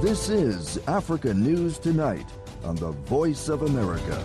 This is Africa News Tonight on the Voice of America.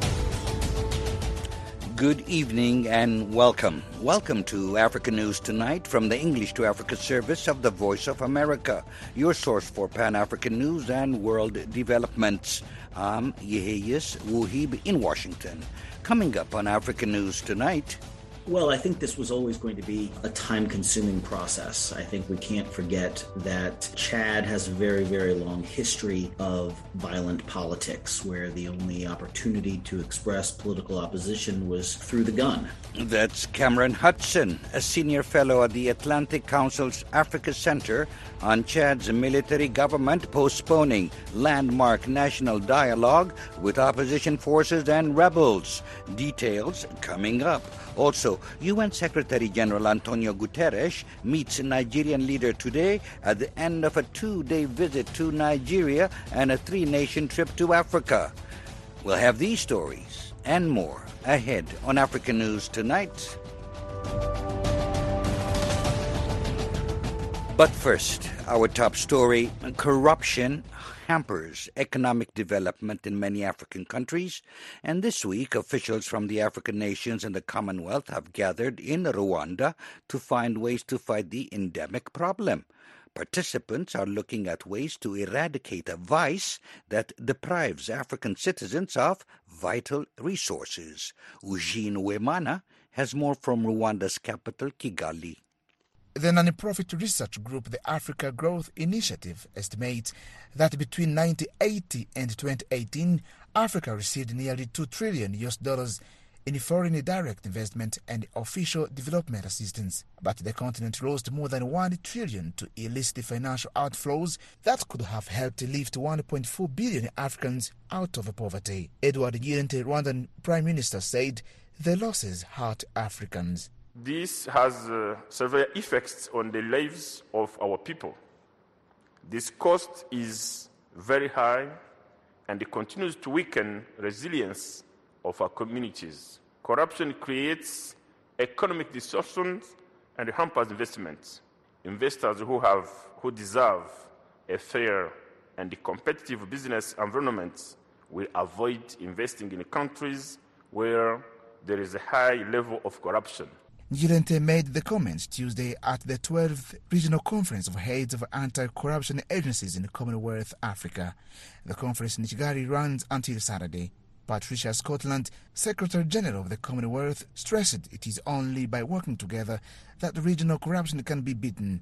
Good evening and welcome. Welcome to Africa News Tonight from the English to Africa service of the Voice of America, your source for Pan African news and world developments. I'm Yeheyas Wuhib in Washington. Coming up on Africa News Tonight. Well, I think this was always going to be a time consuming process. I think we can't forget that Chad has a very, very long history of violent politics where the only opportunity to express political opposition was through the gun. That's Cameron Hudson, a senior fellow at the Atlantic Council's Africa Center on Chad's military government postponing landmark national dialogue with opposition forces and rebels. Details coming up. Also, UN Secretary General Antonio Guterres meets Nigerian leader today at the end of a two day visit to Nigeria and a three nation trip to Africa. We'll have these stories and more ahead on African News Tonight. But first, our top story corruption hampers economic development in many African countries. And this week, officials from the African nations and the Commonwealth have gathered in Rwanda to find ways to fight the endemic problem. Participants are looking at ways to eradicate a vice that deprives African citizens of vital resources. Eugene Uwimana has more from Rwanda's capital, Kigali. The non-profit research group the Africa Growth Initiative estimates that between 1980 and 2018, Africa received nearly 2 trillion US dollars in foreign direct investment and official development assistance. But the continent lost more than 1 trillion to illicit financial outflows that could have helped lift 1.4 billion Africans out of poverty. Edward Ngirente, Rwandan Prime Minister, said the losses hurt Africans. This has uh, severe effects on the lives of our people. This cost is very high and it continues to weaken resilience of our communities. Corruption creates economic distortions and hampers investments. Investors who have who deserve a fair and competitive business environment will avoid investing in countries where there is a high level of corruption. Ngirente made the comments Tuesday at the 12th Regional Conference of Heads of Anti-Corruption Agencies in Commonwealth Africa. The conference in Kigali runs until Saturday. Patricia Scotland, Secretary General of the Commonwealth, stressed it is only by working together that regional corruption can be beaten.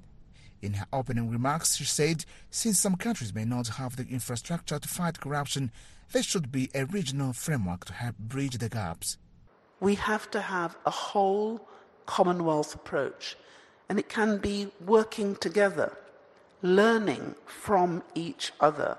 In her opening remarks, she said since some countries may not have the infrastructure to fight corruption, there should be a regional framework to help bridge the gaps. We have to have a whole Commonwealth approach. And it can be working together, learning from each other,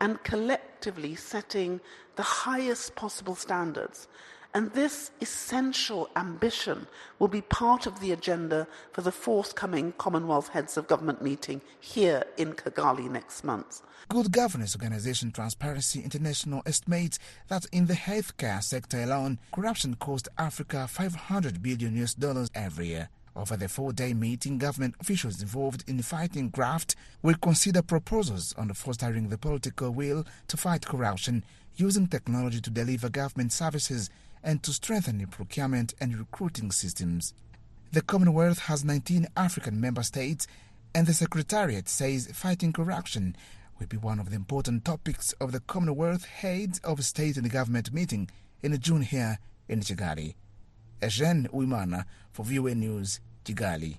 and collectively setting the highest possible standards. And this essential ambition will be part of the agenda for the forthcoming Commonwealth Heads of Government meeting here in Kigali next month. Good governance organization Transparency International estimates that in the healthcare sector alone, corruption cost Africa 500 billion US dollars every year. Over the four-day meeting, government officials involved in fighting graft will consider proposals on fostering the political will to fight corruption, using technology to deliver government services, and to strengthen the procurement and recruiting systems. The Commonwealth has 19 African member states, and the Secretariat says fighting corruption will be one of the important topics of the Commonwealth Heads of State and Government meeting in June here in Kigali. Eugene Uwimana for VOA News, Kigali.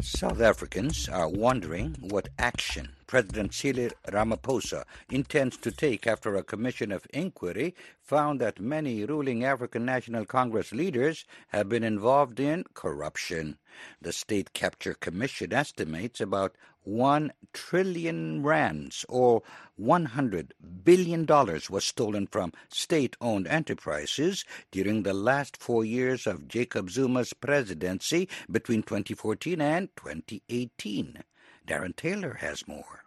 South Africans are wondering what action President Cyril Ramaphosa intends to take after a commission of inquiry found that many ruling African National Congress leaders have been involved in corruption. The State Capture Commission estimates about 1 trillion rands or $100 billion was stolen from state owned enterprises during the last four years of Jacob Zuma's presidency between 2014 and 2018. Darren Taylor has more.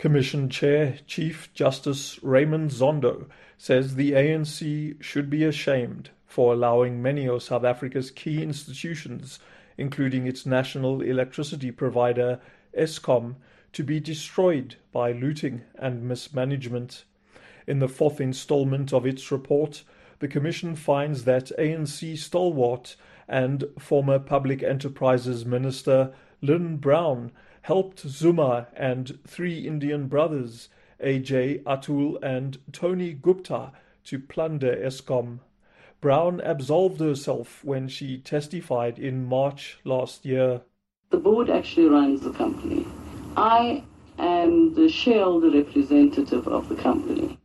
Commission Chair Chief Justice Raymond Zondo says the ANC should be ashamed for allowing many of South Africa's key institutions, including its national electricity provider, Eskom, to be destroyed by looting and mismanagement. In the fourth installment of its report, the Commission finds that ANC stalwart and former Public Enterprises Minister Lynne Brown helped Zuma and three Indian brothers, AJ, Atul, and Tony Gupta, to plunder Eskom. Brown absolved herself when she testified in March last year. The board actually runs the company. I am the shareholder representative of the company.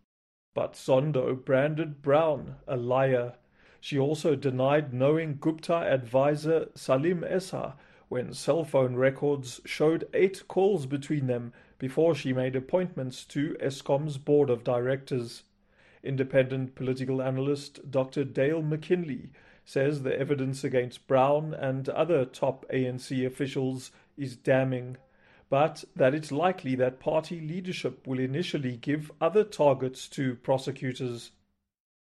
But Zondo branded Brown a liar. She also denied knowing Gupta advisor Salim Essa when cell phone records showed eight calls between them before she made appointments to Eskom's board of directors. Independent political analyst Dr. Dale McKinley says the evidence against Brown and other top ANC officials is damning, but that it's likely that party leadership will initially give other targets to prosecutors.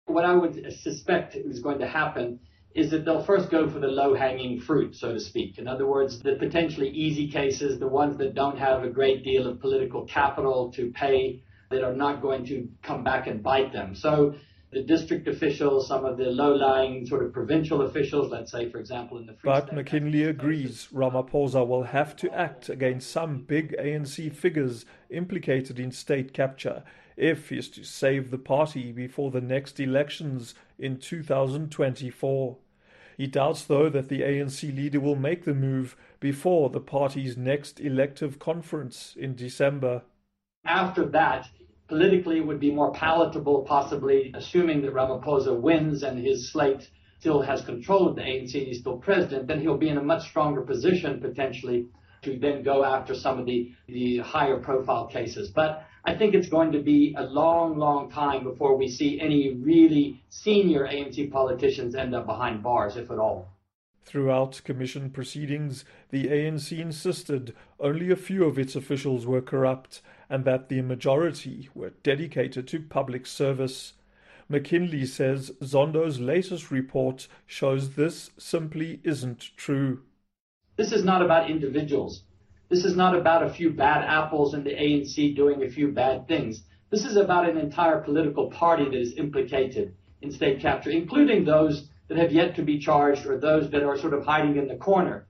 What I would suspect is going to happen is that they'll first go for the low hanging fruit, so to speak. In other words, the potentially easy cases, the ones that don't have a great deal of political capital to pay, that are not going to come back and bite them. So the district officials, some of the low-lying sort of provincial officials, let's say, for example, in the Free But State McKinley agrees Ramaphosa will have to act against some big ANC figures implicated in state capture if he is to save the party before the next elections in 2024. He doubts, though, that the ANC leader will make the move before the party's next elective conference in December. After that, politically it would be more palatable, possibly assuming that Ramaphosa wins and his slate still has control of the ANC he's still president, then he'll be in a much stronger position potentially to then go after some of the, the higher profile cases. But I think it's going to be a long, long time before we see any really senior ANC politicians end up behind bars, if at all. Throughout commission proceedings, the ANC insisted only a few of its officials were corrupt and that the majority were dedicated to public service. McKinley says Zondo's latest report shows this simply isn't true. This is not about individuals. This is not about a few bad apples in the ANC doing a few bad things. This is about an entire political party that is implicated in state capture, including those that have yet to be charged or those that are sort of hiding in the corner.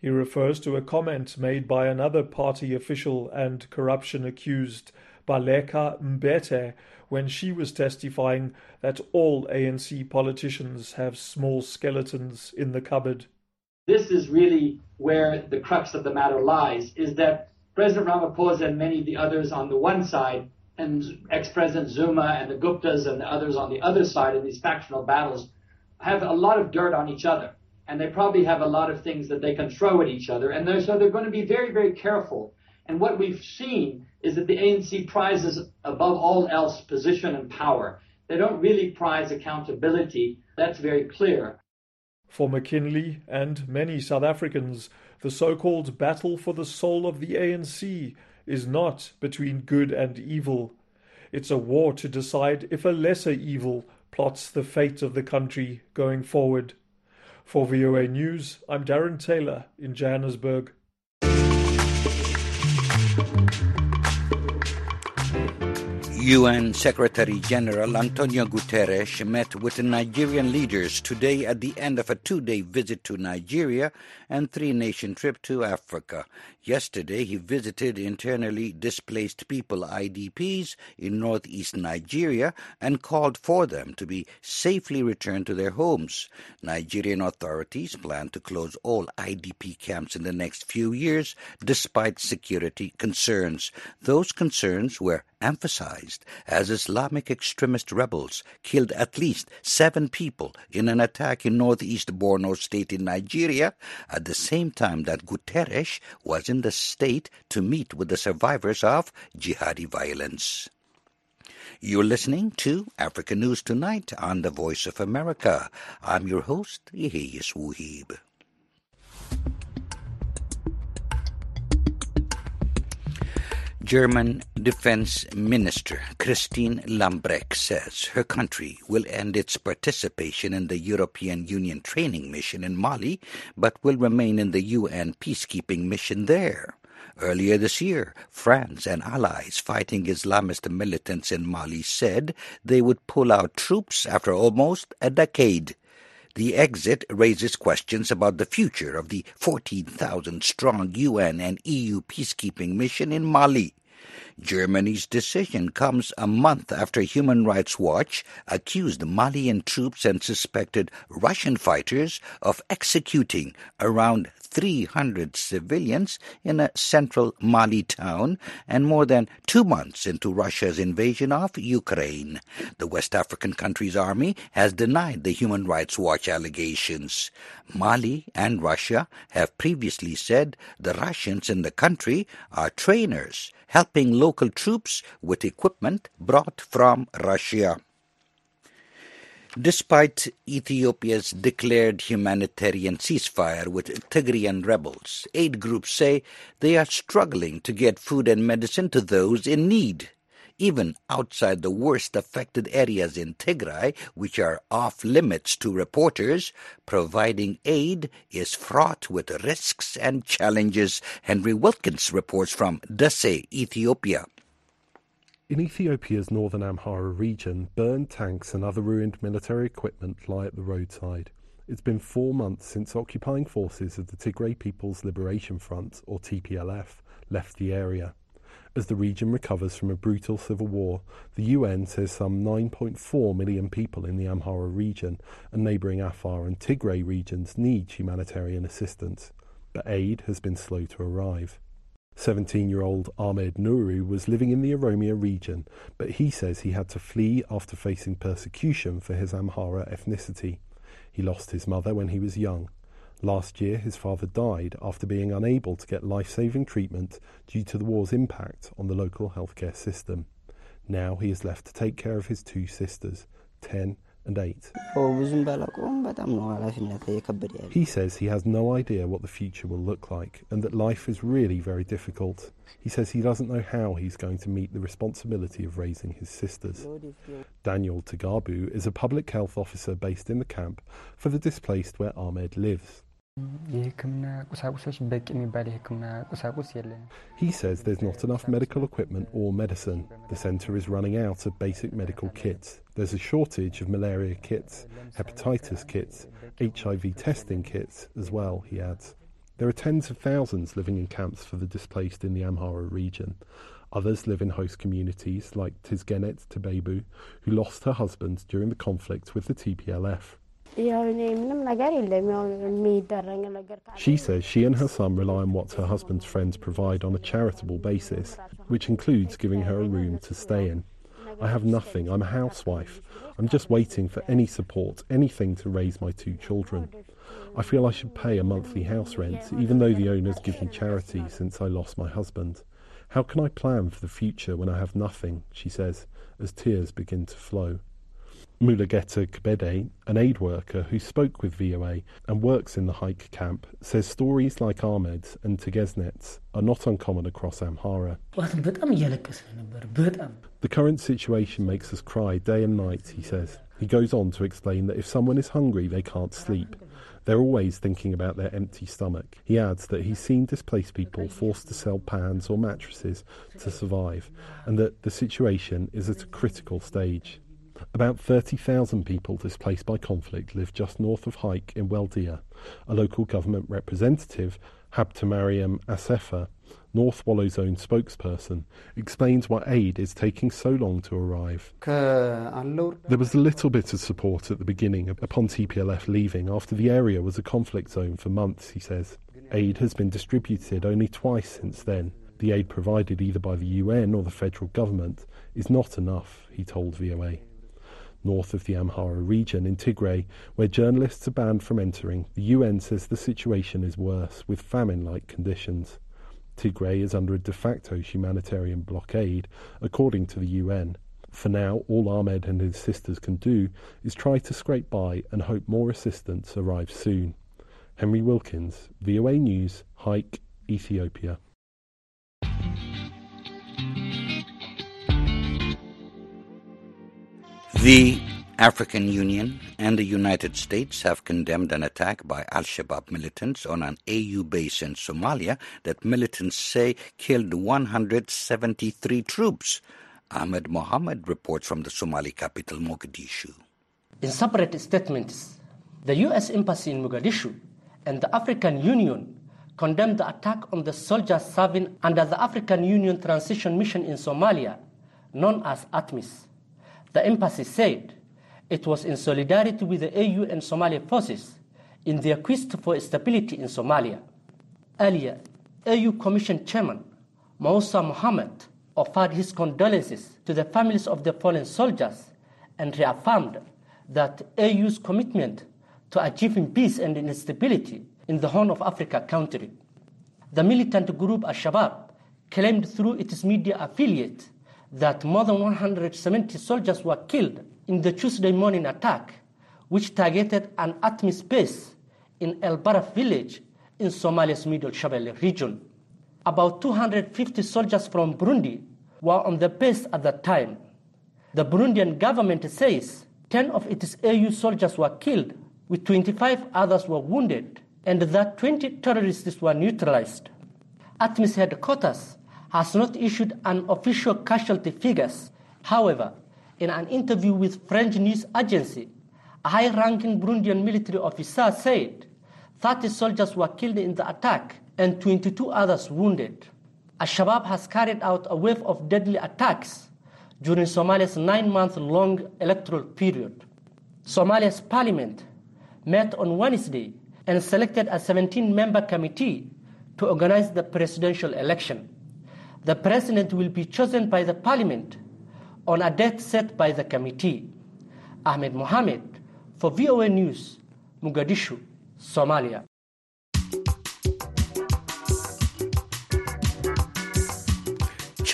He refers to a comment made by another party official and corruption accused, Baleka Mbete, when she was testifying that all ANC politicians have small skeletons in the cupboard. This is really where the crux of the matter lies, is that President Ramaphosa and many of the others on the one side, and ex-President Zuma and the Guptas and the others on the other side in these factional battles, have a lot of dirt on each other and they probably have a lot of things that they can throw at each other. And they're, so they're going to be very, very careful. And what we've seen is that the ANC prizes above all else position and power. They don't really prize accountability. That's very clear. For McKinley and many South Africans, the so called battle for the soul of the ANC is not between good and evil. It's a war to decide if a lesser evil plots the fate of the country going forward. For VOA News, I'm Darren Taylor in Johannesburg. UN Secretary General Antonio Guterres met with Nigerian leaders today at the end of a two day visit to Nigeria and three nation trip to Africa. Yesterday, he visited internally displaced people, IDPs, in northeast Nigeria and called for them to be safely returned to their homes. Nigerian authorities plan to close all IDP camps in the next few years, despite security concerns. Those concerns were emphasized as Islamic extremist rebels killed at least seven people in an attack in northeast Borno state in Nigeria at the same time that Guterres was in the state to meet with the survivors of jihadi violence. You're listening to Africa News Tonight on the Voice of America. I'm your host, Yehiyas Wuhib. German Defense Minister Christine Lambrecht says her country will end its participation in the European Union training mission in Mali, but will remain in the UN peacekeeping mission there. Earlier this year, France and allies fighting Islamist militants in Mali said they would pull out troops after almost a decade. The exit raises questions about the future of the 14,000 strong UN and EU peacekeeping mission in Mali. Germany's decision comes a month after Human Rights Watch accused Malian troops and suspected Russian fighters of executing around 300 civilians in a central Mali town and more than two months into Russia's invasion of Ukraine. The West African country's army has denied the Human Rights Watch allegations. Mali and Russia have previously said the Russians in the country are trainers helping local troops with equipment brought from Russia. Despite Ethiopia's declared humanitarian ceasefire with Tigrayan rebels, aid groups say they are struggling to get food and medicine to those in need. Even outside the worst affected areas in Tigray, which are off limits to reporters, providing aid is fraught with risks and challenges. Henry Wilkins reports from Dessie, Ethiopia. In Ethiopia's northern Amhara region, burned tanks and other ruined military equipment lie at the roadside. It's been four months since occupying forces of the Tigray People's Liberation Front, or TPLF, left the area. As the region recovers from a brutal civil war, the UN says some 9.4 million people in the Amhara region and neighbouring Afar and Tigray regions need humanitarian assistance, but aid has been slow to arrive. 17 year old Ahmed Nuru was living in the Oromia region, but he says he had to flee after facing persecution for his Amhara ethnicity. He lost his mother when he was young. Last year, his father died after being unable to get life saving treatment due to the war's impact on the local healthcare system. Now he is left to take care of his two sisters, 10 and 8. He says he has no idea what the future will look like and that life is really very difficult. He says he doesn't know how he's going to meet the responsibility of raising his sisters. Daniel Tagabu is a public health officer based in the camp for the displaced where Ahmed lives. He says there's not enough medical equipment or medicine. The centre is running out of basic medical kits. There's a shortage of malaria kits, hepatitis kits, HIV testing kits as well, he adds. There are tens of thousands living in camps for the displaced in the Amhara region. Others live in host communities like Tizgenet Tebebu, who lost her husband during the conflict with the TPLF. She says she and her son rely on what her husband's friends provide on a charitable basis, which includes giving her a room to stay in. I have nothing. I'm a housewife. I'm just waiting for any support, anything to raise my two children. I feel I should pay a monthly house rent, even though the owners give me charity since I lost my husband. How can I plan for the future when I have nothing? She says, as tears begin to flow. Mulugeta Kebede, an aid worker who spoke with VOA and works in the hike camp, says stories like Ahmed's and Tegesnet's are not uncommon across Amhara. The current situation makes us cry day and night, he says. He goes on to explain that if someone is hungry, they can't sleep. They're always thinking about their empty stomach. He adds that he's seen displaced people forced to sell pans or mattresses to survive, and that the situation is at a critical stage. About 30,000 people displaced by conflict live just north of Hike in Weldia. A local government representative, Habtemariam Asefa, North Wollo Zone spokesperson, explains why aid is taking so long to arrive. There was a little bit of support at the beginning upon TPLF leaving after the area was a conflict zone for months, he says. Aid has been distributed only twice since then. The aid provided either by the UN or the federal government is not enough, he told VOA north of the Amhara region in Tigray, where journalists are banned from entering, the UN says the situation is worse, with famine like conditions. Tigray is under a de facto humanitarian blockade, according to the UN. For now, all Ahmed and his sisters can do is try to scrape by and hope more assistance arrives soon. Henry Wilkins, VOA News, Hike, Ethiopia. The African Union and the United States have condemned an attack by Al Shabaab militants on an AU base in Somalia that militants say killed 173 troops. Ahmed Mohammed reports from the Somali capital, Mogadishu. In separate statements, the U.S. Embassy in Mogadishu and the African Union condemned the attack on the soldiers serving under the African Union Transition Mission in Somalia, known as ATMIS. The embassy said it was in solidarity with the AU and Somali forces in their quest for stability in Somalia. Earlier, AU Commission Chairman Moussa Mohammed offered his condolences to the families of the fallen soldiers and reaffirmed that AU's commitment to achieving peace and stability in the Horn of Africa country. The militant group Al-Shabaab claimed through its media affiliate that more than 170 soldiers were killed in the Tuesday morning attack, which targeted an ATMIS base in El Baraf village in Somalia's Middle Shabelle region. About 250 soldiers from Burundi were on the base at that time. The Burundian government says 10 of its AU soldiers were killed, with 25 others were wounded, and that 20 terrorists were neutralized. ATMIS headquarters has not issued an official casualty figures. However, in an interview with French news agency, a high-ranking Burundian military officer said 30 soldiers were killed in the attack and 22 others wounded. Al-Shabaab has carried out a wave of deadly attacks during Somalia's nine-month-long electoral period. Somalia's parliament met on Wednesday and selected a 17-member committee to organize the presidential election. The president will be chosen by the parliament on a date set by the committee. Ahmed Mohamed for VOA News, Mogadishu, Somalia.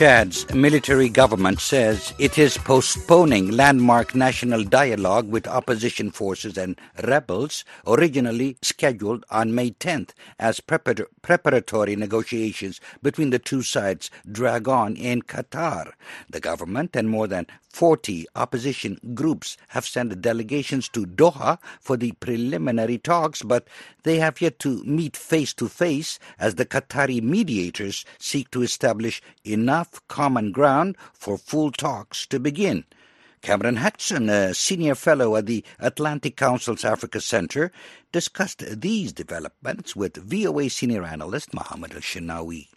Chad's military government says it is postponing landmark national dialogue with opposition forces and rebels originally scheduled on May 10th as prepar- preparatory negotiations between the two sides drag on in Qatar. The government and more than 40 opposition groups have sent delegations to Doha for the preliminary talks, but they have yet to meet face to face as the Qatari mediators seek to establish enough common ground for full talks to begin. Cameron Hudson, a senior fellow at the Atlantic Council's Africa Center, discussed these developments with VOA senior analyst Mohammed Al Shinawi.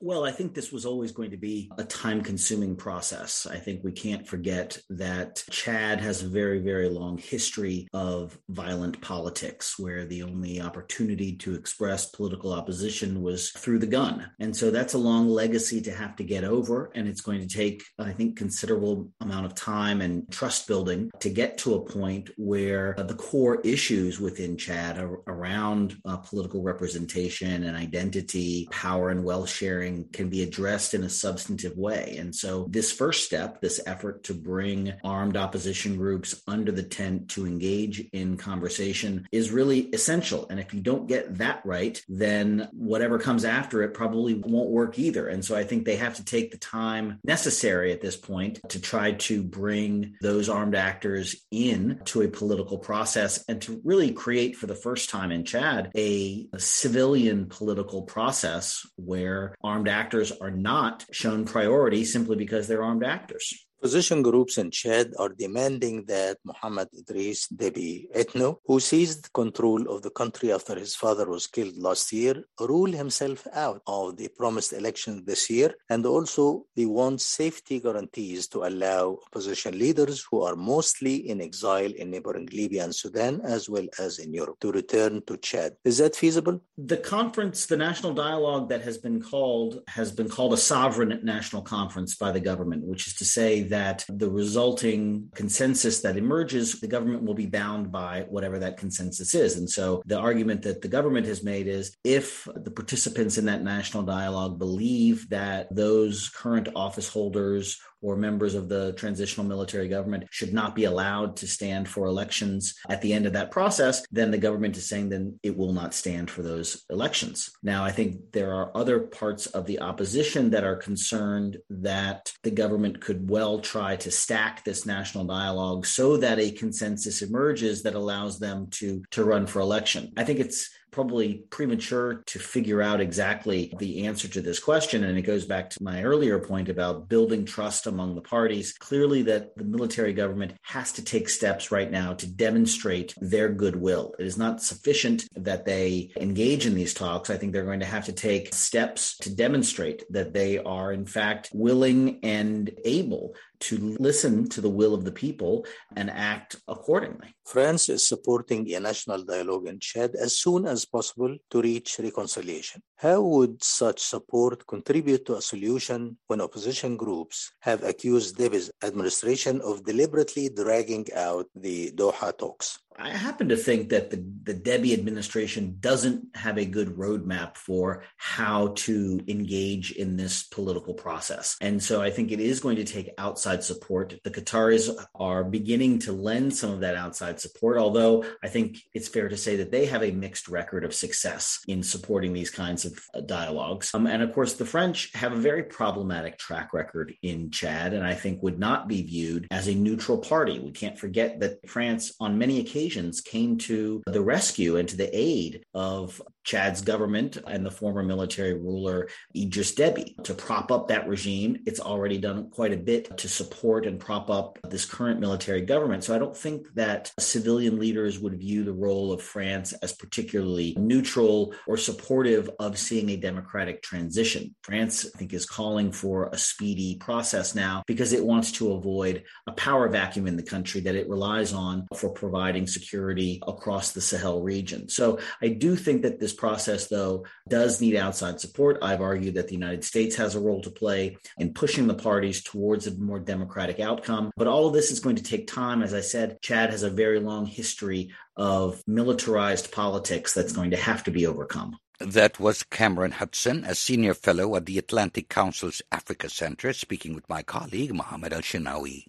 Well, I think this was always going to be a time consuming process. I think we can't forget that Chad has a very, very long history of violent politics where the only opportunity to express political opposition was through the gun. And so that's a long legacy to have to get over. And it's going to take, I think, considerable amount of time and trust building to get to a point where the core issues within Chad around uh, political representation and identity, power and wealth sharing can be addressed in a substantive way. And so, this first step, this effort to bring armed opposition groups under the tent to engage in conversation, is really essential. And if you don't get that right, then whatever comes after it probably won't work either. And so, I think they have to take the time necessary at this point to try to bring those armed actors in to a political process and to really create for the first time in Chad a, a civilian political process where armed armed actors are not shown priority simply because they're armed actors. Opposition groups in Chad are demanding that Mohammed Idris Deby Itno, who seized control of the country after his father was killed last year, rule himself out of the promised election this year. And also, they want safety guarantees to allow opposition leaders who are mostly in exile in neighboring Libya and Sudan, as well as in Europe, to return to Chad. Is that feasible? The conference, the national dialogue that has been called, has been called a sovereign national conference by the government, which is to say that the resulting consensus that emerges, the government will be bound by whatever that consensus is. And so the argument that the government has made is if the participants in that national dialogue believe that those current office holders or members of the transitional military government should not be allowed to stand for elections at the end of that process, then the government is saying then it will not stand for those elections. Now, I think there are other parts of the opposition that are concerned that the government could well try to stack this national dialogue so that a consensus emerges that allows them to, to run for election. I think it's probably premature to figure out exactly the answer to this question. And it goes back to my earlier point about building trust among the parties. Clearly, that the military government has to take steps right now to demonstrate their goodwill. It is not sufficient that they engage in these talks. I think they're going to have to take steps to demonstrate that they are, in fact, willing and able to listen to the will of the people and act accordingly. France is supporting a national dialogue in Chad as soon as possible to reach reconciliation. How would such support contribute to a solution when opposition groups have accused Déby's administration of deliberately dragging out the Doha talks? I happen to think that the, the Déby administration doesn't have a good roadmap for how to engage in this political process. And so I think it is going to take outside support. The Qataris are beginning to lend some of that outside support, although I think it's fair to say that they have a mixed record of success in supporting these kinds of uh, dialogues. Um, and of course, the French have a very problematic track record in Chad, and I think would not be viewed as a neutral party. We can't forget that France, on many occasions came to the rescue and to the aid of Chad's government and the former military ruler Idris Deby to prop up that regime. It's already done quite a bit to support and prop up this current military government. So I don't think that civilian leaders would view the role of France as particularly neutral or supportive of seeing a democratic transition. France, I think, is calling for a speedy process now because it wants to avoid a power vacuum in the country that it relies on for providing security across the Sahel region. So I do think that this process, though, does need outside support. I've argued that the United States has a role to play in pushing the parties towards a more democratic outcome. But all of this is going to take time. As I said, Chad has a very long history of militarized politics that's going to have to be overcome. That was Cameron Hudson, a senior fellow at the Atlantic Council's Africa Center, speaking with my colleague Mohammed Al Shinawi.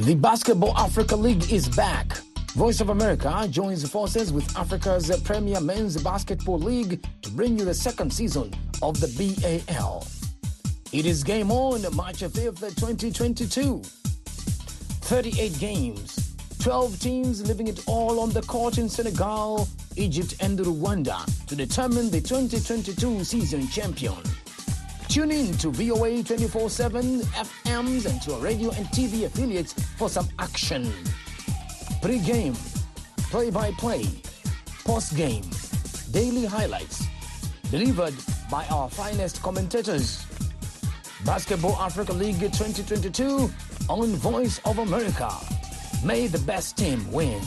The Basketball Africa League is back. Voice of America joins forces with Africa's premier men's basketball league to bring you the second season of the BAL. It is game on March 5th, 2022. 38 games, 12 teams living it all on the court in Senegal, Egypt, and Rwanda to determine the 2022 season champion. Tune in to VOA 24 7 FMs and to our radio and TV affiliates for some action. Pre game, play by play, post game, daily highlights, delivered by our finest commentators. Basketball Africa League 2022 on Voice of America. May the best team win.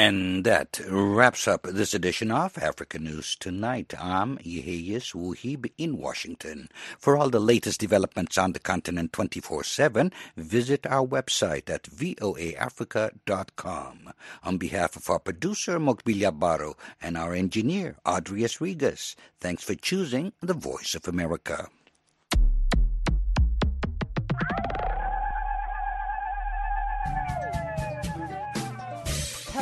And that wraps up this edition of Africa News Tonight. I'm Yeheyes Wuhib in Washington. For all the latest developments on the continent 24-7, visit our website at voaafrica.com. On behalf of our producer, Mokbilia Baro, and our engineer, Adrius Rigas, thanks for choosing the Voice of America.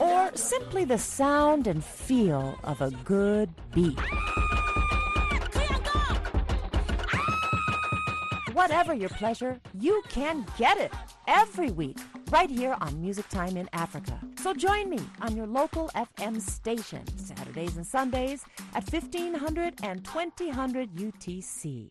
Or simply the sound and feel of a good beat. Whatever your pleasure, you can get it every week right here on Music Time in Africa. So join me on your local FM station Saturdays and Sundays at 1500 and 2000 UTC.